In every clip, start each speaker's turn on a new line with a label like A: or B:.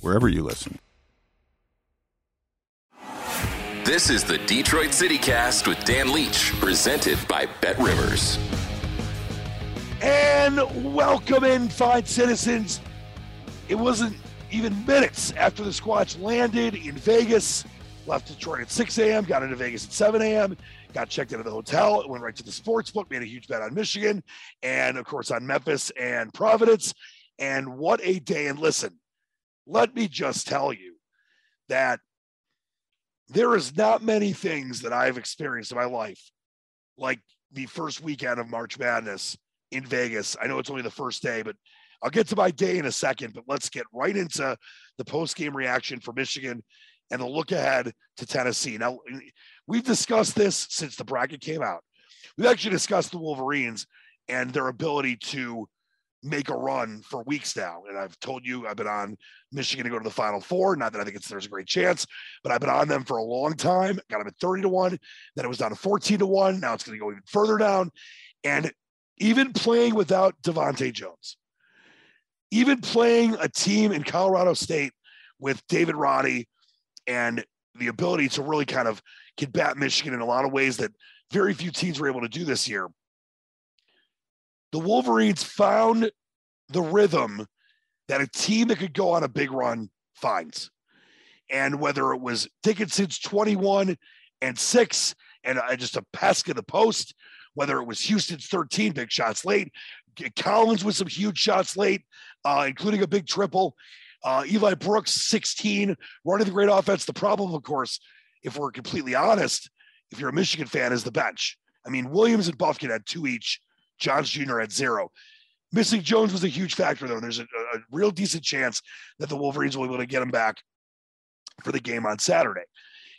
A: wherever you listen.
B: This is the Detroit City Cast with Dan Leach, presented by Bet Rivers.
C: And welcome in, fine citizens. It wasn't even minutes after the Squatch landed in Vegas, left Detroit at 6 a.m., got into Vegas at 7 a.m., got checked into the hotel, went right to the sports book, made a huge bet on Michigan, and of course on Memphis and Providence. And what a day. And listen, let me just tell you that there is not many things that I've experienced in my life like the first weekend of March Madness in Vegas. I know it's only the first day, but I'll get to my day in a second. But let's get right into the post game reaction for Michigan and the look ahead to Tennessee. Now, we've discussed this since the bracket came out. We've actually discussed the Wolverines and their ability to make a run for weeks now. And I've told you I've been on Michigan to go to the Final Four. Not that I think it's there's a great chance, but I've been on them for a long time. Got them at 30 to 1. Then it was down to 14 to 1. Now it's going to go even further down. And even playing without DeVante' Jones, even playing a team in Colorado State with David Roddy and the ability to really kind of combat Michigan in a lot of ways that very few teams were able to do this year the Wolverines found the rhythm that a team that could go on a big run finds. And whether it was Dickinson's 21 and six and uh, just a pest in the post, whether it was Houston's 13 big shots late, Collins with some huge shots late, uh, including a big triple. Uh, Eli Brooks, 16, running the great offense. The problem, of course, if we're completely honest, if you're a Michigan fan, is the bench. I mean, Williams and Bufkin had two each. Johns Jr. at zero. Missing Jones was a huge factor, though. There's a, a real decent chance that the Wolverines will be able to get him back for the game on Saturday.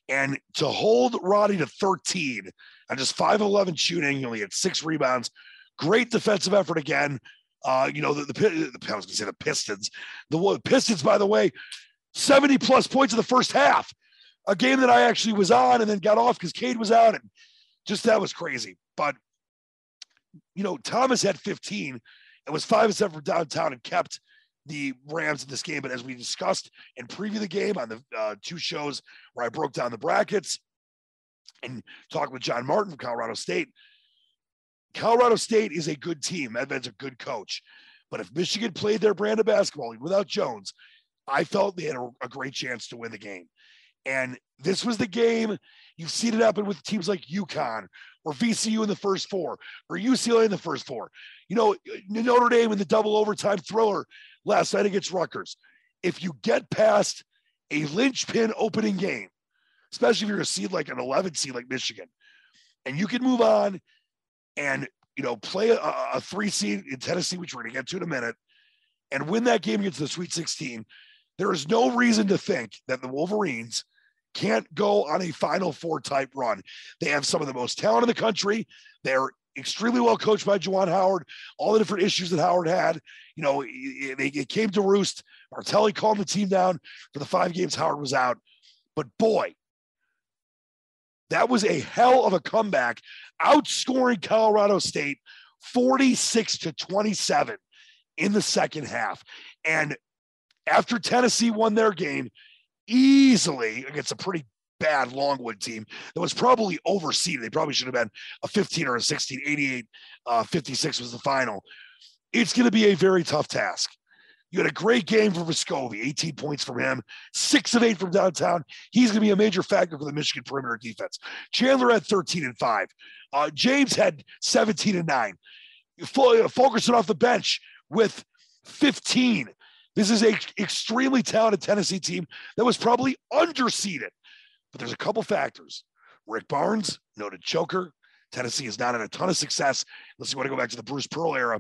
C: And to hold Roddy to 13 and just 5'11 shooting, he only had six rebounds. Great defensive effort again. Uh, you know, the, the, the I was going to say the Pistons. The Pistons, by the way, 70 plus points in the first half. A game that I actually was on and then got off because Cade was out. And just that was crazy. But you know, Thomas had 15 and was five and seven for downtown and kept the Rams in this game. But as we discussed and preview the game on the uh, two shows where I broke down the brackets and talked with John Martin from Colorado State, Colorado State is a good team. Edmonds a good coach. But if Michigan played their brand of basketball without Jones, I felt they had a, a great chance to win the game. And this was the game you've seen it happen with teams like UConn or VCU in the first four or UCLA in the first four. You know, Notre Dame in the double overtime thriller last night against Rutgers. If you get past a linchpin opening game, especially if you're a seed like an 11 seed like Michigan, and you can move on and you know play a, a three seed in Tennessee, which we're going to get to in a minute, and win that game against the Sweet 16. There is no reason to think that the Wolverines can't go on a Final Four type run. They have some of the most talent in the country. They're extremely well coached by Juwan Howard. All the different issues that Howard had, you know, it, it came to roost. Martelli calmed the team down for the five games Howard was out. But boy, that was a hell of a comeback, outscoring Colorado State 46 to 27 in the second half. And after Tennessee won their game easily against a pretty bad Longwood team that was probably overseeded, they probably should have been a 15 or a 16, 88, uh, 56 was the final. It's going to be a very tough task. You had a great game for Vescovi, 18 points from him, six of eight from downtown. He's going to be a major factor for the Michigan perimeter defense. Chandler had 13 and five. Uh, James had 17 and nine. Fulkerson off the bench with 15. This is a extremely talented Tennessee team that was probably underseeded. But there's a couple factors. Rick Barnes, noted choker. Tennessee has not had a ton of success unless you want to go back to the Bruce Pearl era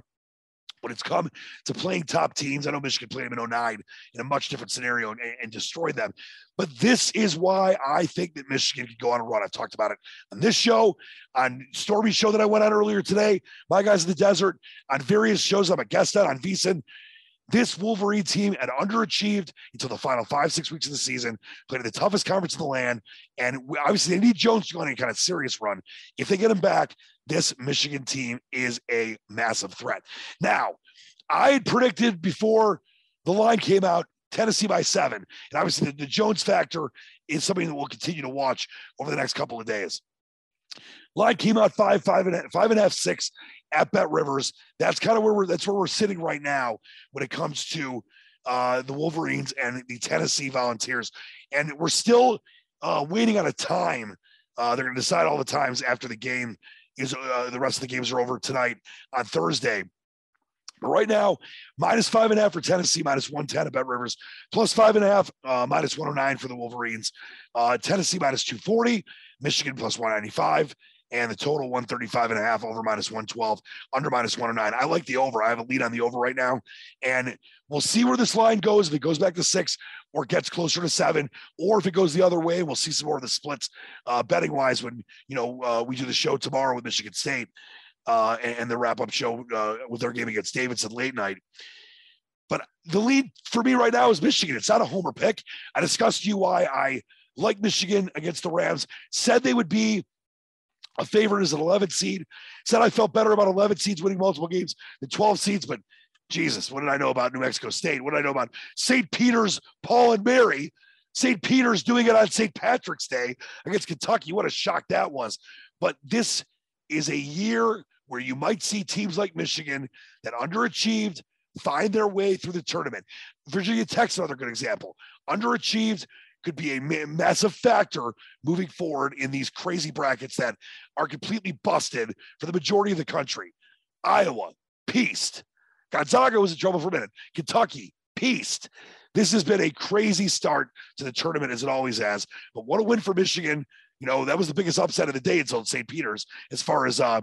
C: when it's come to playing top teams, I know Michigan played them in 09 in a much different scenario and, and destroyed them. But this is why I think that Michigan could go on a run. I've talked about it on this show, on Stormy show that I went on earlier today, My Guys in the Desert, on various shows I'm a guest on, on VSiN. This Wolverine team had underachieved until the final five, six weeks of the season, played in the toughest conference in the land. And obviously, they need Jones to go on any kind of serious run. If they get him back, this Michigan team is a massive threat. Now, I had predicted before the line came out Tennessee by seven. And obviously, the, the Jones factor is something that we'll continue to watch over the next couple of days. Line came out five, five and a, five and a half, six at Bet Rivers. That's kind of where we're that's where we're sitting right now when it comes to uh, the Wolverines and the Tennessee Volunteers. And we're still uh, waiting on a time. Uh, they're going to decide all the times after the game is uh, the rest of the games are over tonight on Thursday. But right now, minus five and a half for Tennessee, minus 110 at Bet Rivers, plus five and a half, uh, minus 109 for the Wolverines. Uh, Tennessee minus 240, Michigan plus 195, and the total 135 and a half over minus 112 under minus 109 i like the over. I have a lead on the over right now. And we'll see where this line goes. If it goes back to six or gets closer to seven or if it goes the other way we'll see some more of the splits uh, betting wise when you know uh, we do the show tomorrow with michigan state uh, and, and, the wrap-up show uh, with their game against davidson late night. But the lead for me right now is michigan. It's not a homer pick. I discussed you why i like michigan against the rams. Said they would be a favorite as an 11 seed. Said I felt better about 11 seeds winning multiple games than 12 seeds, but Jesus, what did I know about New Mexico State? What did I know about St. Peter's, Paul and Mary? St. Peter's doing it on St. Patrick's Day against Kentucky. What a shock that was. But this is a year where you might see teams like Michigan that underachieved find their way through the tournament. Virginia Tech's another good example. Underachieved, could be a massive factor moving forward in these crazy brackets that are completely busted for the majority of the country. Iowa, pieced. Gonzaga was in trouble for a minute. Kentucky, pieced. This has been a crazy start to the tournament as it always has. But what a win for Michigan. You know, that was the biggest upset of the day until St. Peter's as far as uh,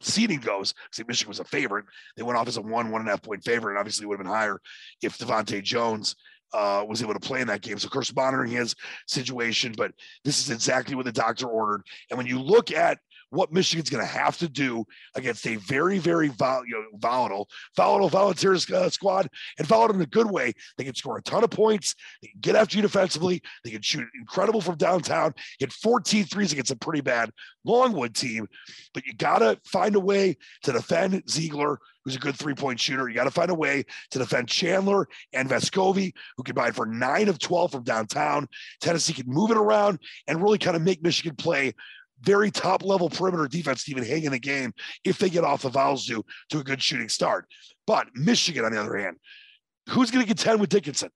C: seeding goes. See, Michigan was a favorite. They went off as a one, one and a half point favorite, and obviously would have been higher if DeVante' Jones uh, was able to play in that game. So, of course, monitoring his situation, but this is exactly what the doctor ordered. And when you look at what Michigan's going to have to do against a very, very vol- you know, volatile, volatile volunteers uh, squad, and volatile in a good way. They can score a ton of points. They can get after you defensively. They can shoot incredible from downtown. Get 14 threes against a pretty bad Longwood team, but you got to find a way to defend Ziegler who's a good three point shooter. You got to find a way to defend Chandler and Vescovi, who combined for nine of 12 from downtown. Tennessee can move it around and really kind of make Michigan play very top level perimeter defense to even hang in the game if they get off the vowels do to a good shooting start. But Michigan, on the other hand, who's going to contend with Dickinson?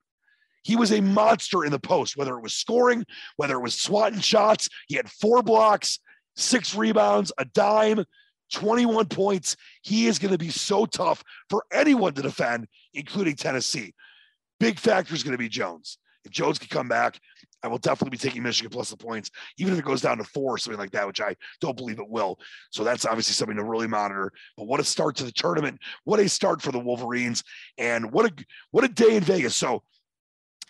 C: He was a monster in the post, whether it was scoring, whether it was swatting shots. He had four blocks, six rebounds, a dime, 21 points. He is going to be so tough for anyone to defend, including Tennessee. Big factor is going to be Jones. If Jones can come back, I will definitely be taking Michigan plus the points, even if it goes down to four or something like that, which I don't believe it will. So that's obviously something to really monitor. But what a start to the tournament! What a start for the Wolverines, and what a what a day in Vegas. So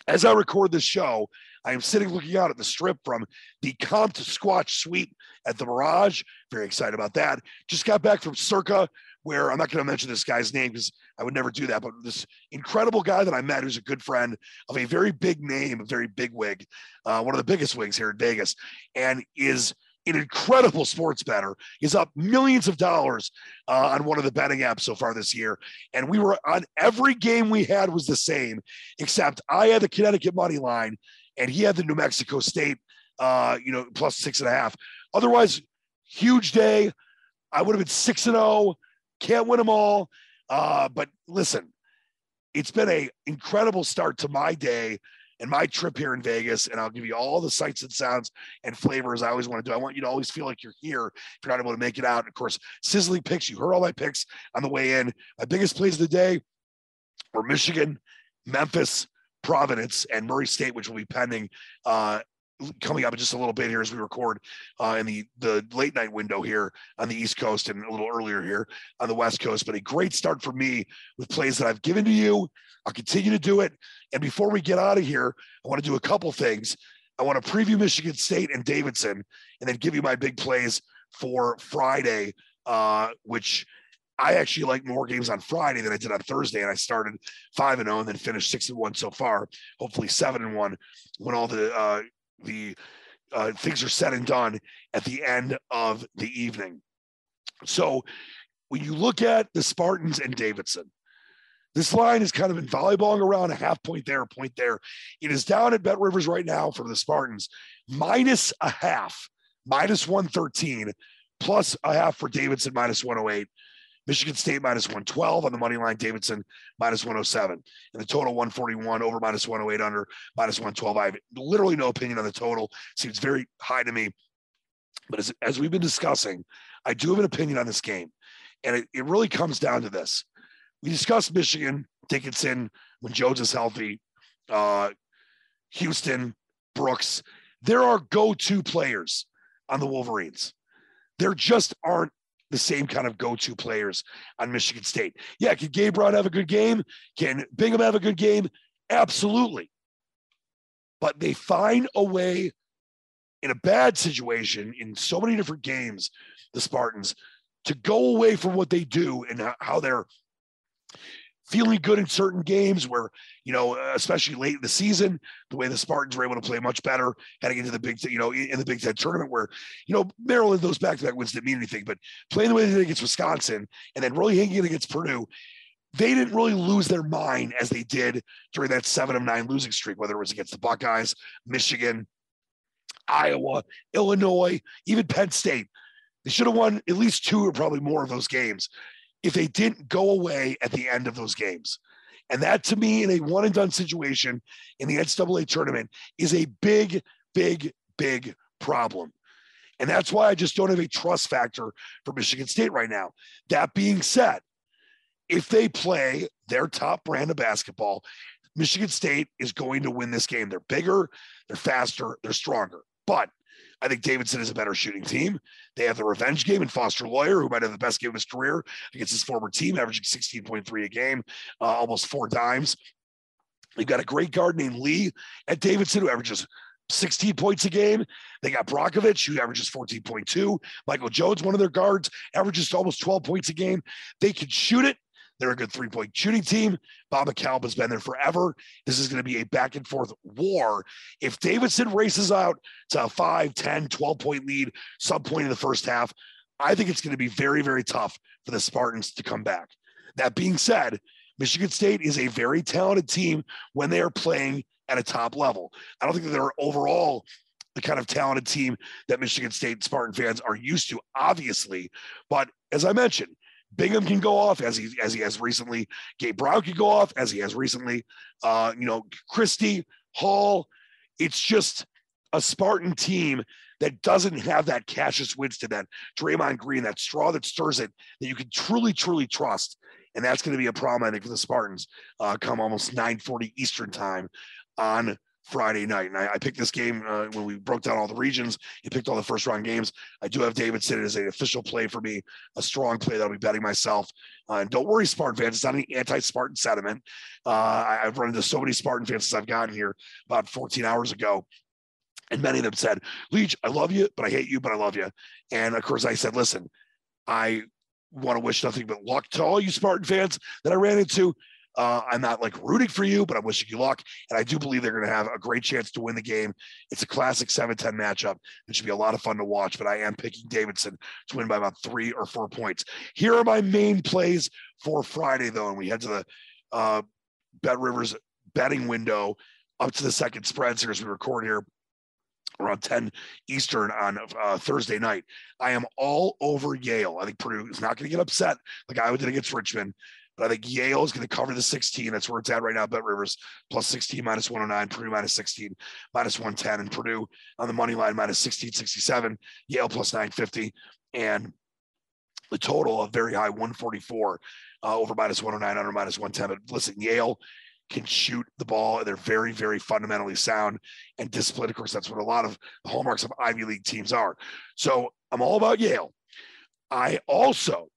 C: as I record this show, I am sitting looking out at the strip from the Comp Squatch Suite at the Mirage. Very excited about that. Just got back from Circa, where I'm not going to mention this guy's name because I would never do that, but this incredible guy that I met who's a good friend of a very big name, a very big wig, uh, one of the biggest wigs here in Vegas, and is an incredible sports better. He's up millions of dollars uh, on one of the betting apps so far this year. And we were on every game we had was the same, except I had the Connecticut money line and he had the New Mexico State, uh, you know, plus six and a half. Otherwise, huge day. I would have been six and zero. Oh. Can't win them all. Uh, but listen, it's been a incredible start to my day and my trip here in Vegas. And I'll give you all the sights and sounds and flavors I always want to do. I want you to always feel like you're here if you're not able to make it out. Of course, sizzling picks. You heard all my picks on the way in. My biggest plays of the day were Michigan, Memphis, Providence, and Murray State, which will be pending uh, coming up in just a little bit here as we record uh, in the the late night window here on the East Coast and a little earlier here on the West Coast. But a great start for me with plays that I've given to you. I'll continue to do it. And before we get out of here, I want to do a couple things. I want to preview Michigan State and Davidson, and then give you my big plays for Friday, uh, which I actually like more games on Friday than I did on Thursday, and I started five and zero, oh and then finished six and one so far. Hopefully seven and one when all the uh, the uh, things are said and done at the end of the evening. So when you look at the Spartans and Davidson, this line is kind of been volleyballing around a half point there, a point there. It is down at Bet Rivers right now for the Spartans, minus a half, minus 113, plus a half for Davidson, minus 108. Michigan State minus 112 on the money line, Davidson minus 107. And the total 141 over minus 108 under minus 112. I have literally no opinion on the total. Seems very high to me. But as, as we've been discussing, I do have an opinion on this game. And it, it really comes down to this. We discussed Michigan, Dickinson, when Jones is healthy, uh, Houston, Brooks. There are go to players on the Wolverines. There just aren't the same kind of go-to players on Michigan State. Yeah, can Gabe Brown have a good game? Can Bingham have a good game? Absolutely. But they find a way in a bad situation in so many different games, the Spartans, to go away from what they do and how they're feeling good in certain games where, you know, especially late in the season, the way the Spartans were able to play much better heading into the big, you know, in the Big Ten tournament where, you know, Maryland, those back to back wins didn't mean anything, but playing the way they did against Wisconsin and then really hanging against Purdue, they didn't really lose their mind as they did during that seven of nine losing streak, whether it was against the Buckeyes, Michigan, Iowa, Illinois, even Penn State. They should have won at least two or probably more of those games if they didn't go away at the end of those games. And that to me, in a one and done situation in the NCAA tournament, is a big, big, big problem. And that's why I just don't have a trust factor for Michigan State right now. That being said, if they play their top brand of basketball, Michigan State is going to win this game. They're bigger, they're faster, they're stronger. But I think Davidson is a better shooting team. They have the revenge game in Foster Loyer, who might have the best game of his career against his former team, averaging 16.3 a game, uh, almost four dimes. They've got a great guard named Lee at Davidson, who averages 16 points a game. They got Brajkovic, who averages 14.2. Michael Jones, one of their guards, averages almost 12 points a game. They can shoot it. They're a good three point shooting team. Bob McKillop has been there forever. This is going to be a back and forth war. If Davidson races out to a 5, 10, 12 point lead, some point in the first half, I think it's going to be very, very tough for the Spartans to come back. That being said, Michigan State is a very talented team when they are playing at a top level. I don't think that they're overall the kind of talented team that Michigan State Spartan fans are used to, obviously. But as I mentioned, Bingham can go off as he as he has recently. Gabe Brown can go off as he has recently. Uh, you know, Christie, Hall. It's just a Spartan team that doesn't have that Cassius Winston, that Draymond Green, that straw that stirs it, that you can truly, truly trust. And that's going to be a problem, I think, for the Spartans uh, come almost 9:40 Eastern time on Friday night. And I, I picked this game uh, when we broke down all the regions. He picked all the first round games. I do have Davidson as an official play for me, a strong play that I'll be betting myself. Uh, and don't worry, Spartan fans, it's not any anti Spartan sentiment. Uh, I, have run into so many Spartan fans since I've gotten here about 14 hours ago. And many of them said, Leach, I love you, but I hate you, but I love you. And of course, I said, listen, I want to wish nothing but luck to all you Spartan fans that I ran into. Uh, I'm not like rooting for you, but I'm wishing you luck. And I do believe they're going to have a great chance to win the game. It's a classic 7 10 matchup. It should be a lot of fun to watch, but I am picking Davidson to win by about three or four points. Here are my main plays for Friday, though. And we head to the uh, Bet Rivers betting window up to the second spreads here as we record here around 10 Eastern on uh, Thursday night. I am all over Yale. I think Purdue is not going to get upset like I did against Richmond. But I think Yale is going to cover the 16. That's where it's at right now. Bet Rivers plus 16, minus 109, Purdue minus 16, minus 110, and Purdue on the money line minus 1667, Yale plus 950. And the total of very high 144 uh, over minus 109, under minus 110. But listen, Yale can shoot the ball. They're very, very fundamentally sound and disciplined. Of course, that's what a lot of the hallmarks of Ivy League teams are. So I'm all about Yale. I also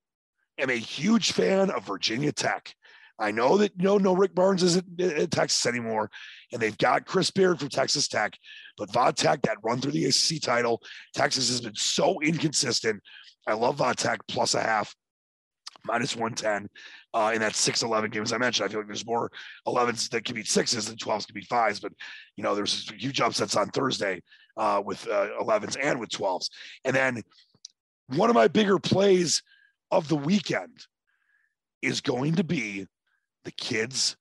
C: am a huge fan of Virginia Tech. I know that you know no Rick Barnes isn't at Texas anymore, and they've got Chris Beard from Texas Tech, but Va Tech that run through the ACC title, Texas has been so inconsistent. I love Va Tech plus a half, minus one ten, uh, in that six eleven game as I mentioned. I feel like there's more 11s that can be sixes than 12s can be fives, but you know there's huge upsets on Thursday uh, with uh, 11s and with 12s, and then one of my bigger plays of the weekend is going to be the kids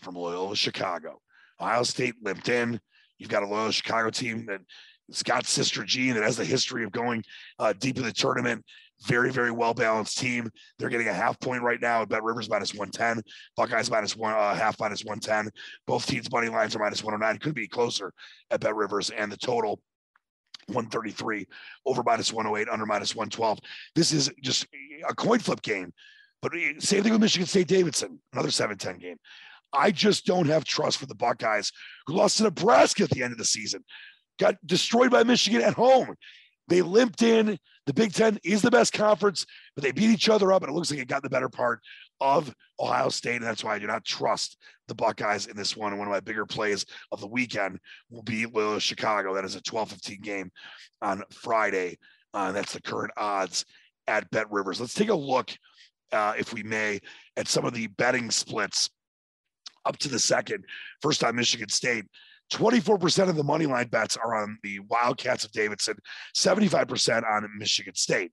C: from Loyola Chicago. Ohio State limped in. You've got a Loyola Chicago team that has got Sister Jean that has the history of going uh, deep in the tournament. Very, very well balanced team. They're getting a half point right now at Bet Rivers minus 110, Buckeyes minus one, uh, half minus 110. Both teams' money lines are minus 109. Could be closer at Bet Rivers. And the total 133 over minus 108 under minus 112 this is just a coin flip game but eh, same thing with michigan state davidson another 7-10 game. I just don't have trust for the buckeyes who lost to nebraska at the end of the season got destroyed by michigan at home. They limped in the big ten is the best conference but they beat each other up and it looks like it got the better part of Ohio State. And that's why I do not trust the Buckeyes in this one. And one of my bigger plays of the weekend will be Loyola Chicago. That is a 12 15 game on Friday. Uh, that's the current odds at Bet Rivers. Let's take a look, uh, if we may, at some of the betting splits up to the second. First time Michigan State. 24% of the money line bets are on the Wildcats of Davidson, 75% on Michigan State.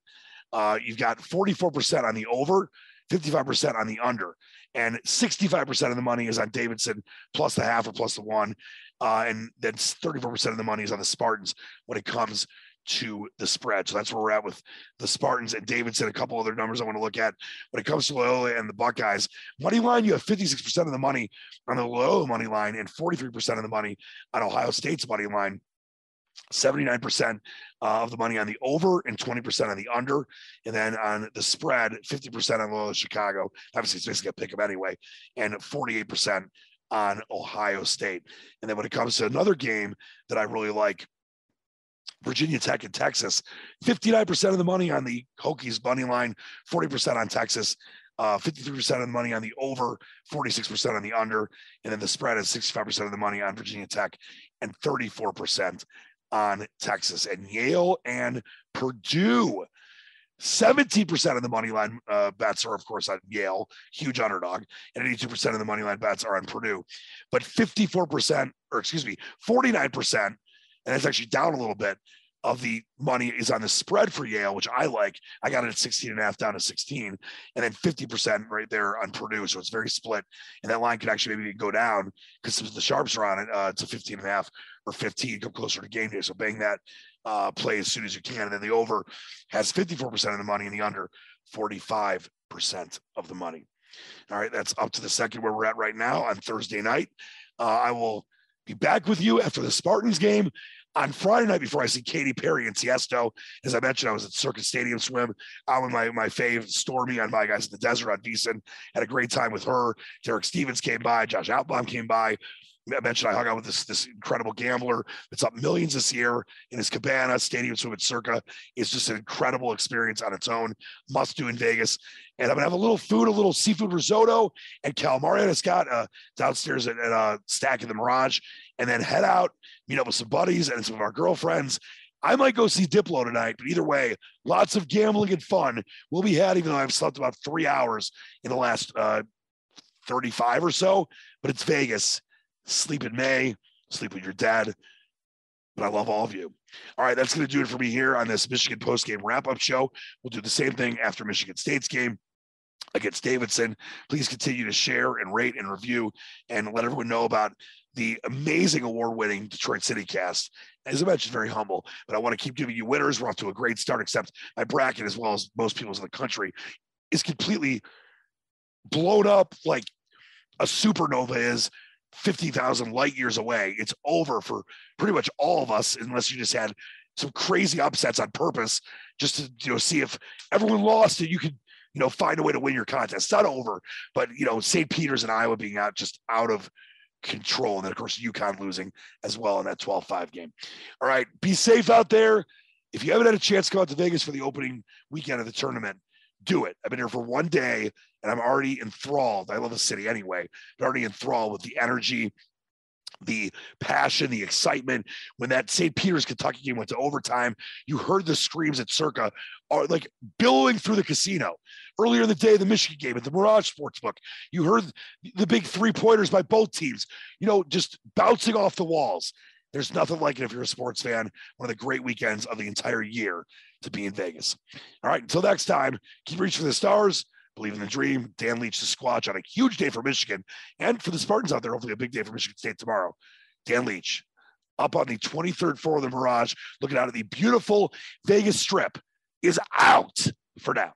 C: Uh, you've got 44% on the over, 55% on the under, and 65% of the money is on Davidson plus the half or plus the one. Uh, and that's 34% of the money is on the Spartans when it comes to the spread. So that's where we're at with the Spartans and Davidson. A couple other numbers I want to look at when it comes to Loyola and the Buckeyes. Money line, you have 56% of the money on the Loyola money line and 43% of the money on Ohio State's money line. 79% uh, of the money on the over and 20% on the under. And then on the spread, 50% on Loyola Chicago. Obviously, it's basically a pick them anyway. And 48% on Ohio State. And then when it comes to another game that I really like, Virginia Tech and Texas, 59% of the money on the Hokies money line, 40% on Texas, uh, 53% of the money on the over, 46% on the under, and then the spread is 65% of the money on Virginia Tech and 34% on Texas and Yale and Purdue. 17% of the money line uh, bets are, of course, on Yale, huge underdog, and 82% of the money line bets are on Purdue. But 54%, or excuse me, 49%, and it's actually down a little bit, of the money is on the spread for Yale, which I like. I got it at 16 and a half down to 16, and then 50% right there on Purdue. So it's very split. And that line could actually maybe go down because the sharps are on it uh, to 15 and a half or 15, come closer to game day. So bang that uh, play as soon as you can. And then the over has 54% of the money and the under 45% of the money. All right, that's up to the second where we're at right now on Thursday night. Uh, I will be back with you after the Spartans game on Friday night before I see Katy Perry in Tiesto. As I mentioned, I was at Circus Stadium Swim out with my, my fave Stormy on my guys in the desert on VSiN. Had a great time with her. Derek Stevens came by, Josh Appelbaum came by. I mentioned I hung out with this this incredible gambler that's up millions this year in his cabana. Stadium Swim at Circa is just an incredible experience on its own. Must do in Vegas. And I'm gonna have a little food, a little seafood risotto and calamari on a Scott uh, downstairs at, at uh, Stack in the Mirage, and then head out, meet up with some buddies and some of our girlfriends. I might go see Diplo tonight, but either way, lots of gambling and fun will be had, even though I've slept about three hours in the last uh, 35 or so. But it's Vegas sleep in May, sleep with your dad. But I love all of you. All right, that's going to do it for me here on this Michigan post game wrap up show. We'll do the same thing after Michigan State's game against Davidson. Please continue to share and rate and review and let everyone know about the amazing award winning Detroit City cast. As I mentioned, very humble, but I want to keep giving you winners. We're off to a great start, except my bracket, as well as most people's in the country, is completely blown up like a supernova is 50,000 light years away. It's over for pretty much all of us, unless you just had some crazy upsets on purpose just to you know see if everyone lost and you could you know find a way to win your contest. It's not over, but you know St. Peter's and Iowa being out just out of control, and then of course UConn losing as well in that 12-5 game. All right, be safe out there. If you haven't had a chance to go out to Vegas for the opening weekend of the tournament, do it. I've been here for one day and I'm already enthralled. I love the city anyway, but already enthralled with the energy, the passion, the excitement. When that St. Peter's Kentucky game went to overtime, you heard the screams at Circa are like billowing through the casino. Earlier in the day, the Michigan game at the Mirage Sportsbook, you heard the big three pointers by both teams, you know, just bouncing off the walls. There's nothing like it if you're a sports fan. One of the great weekends of the entire year to be in Vegas. All right, until next time, keep reaching for the stars. Believe in the dream. Dan Leach, the Squatch, on a huge day for Michigan and for the Spartans out there. Hopefully, a big day for Michigan State tomorrow. Dan Leach up on the 23rd floor of the Mirage, looking out at the beautiful Vegas Strip, is out for now.